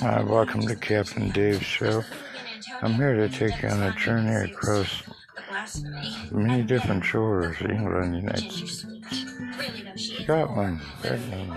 Hi, welcome to Captain Dave's show. I'm here to take you on a journey across many different shores, England, United States, Scotland, Britain,